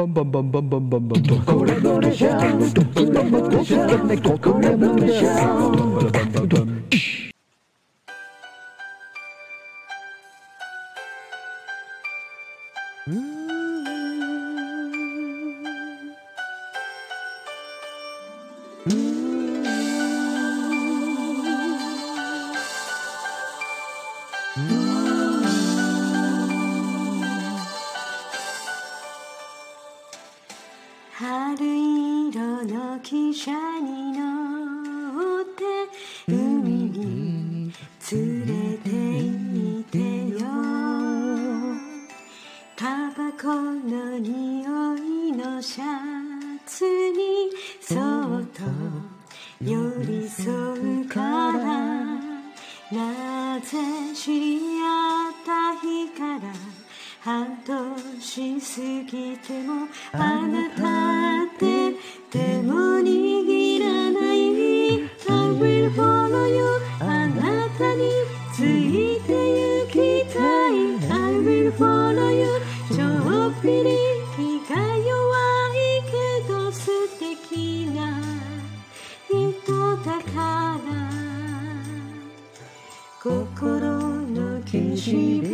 Bum bum bum bum bum bum bum bum. Mm-hmm. 春色の汽車に乗って海に連れて行ってよ。タバコの匂いのシャツにそっと寄り添うからなぜ知り合った日から半年過ぎてもあなた I will follow you. ちょっぴり気が弱いけど素敵な人だから。心の岸辺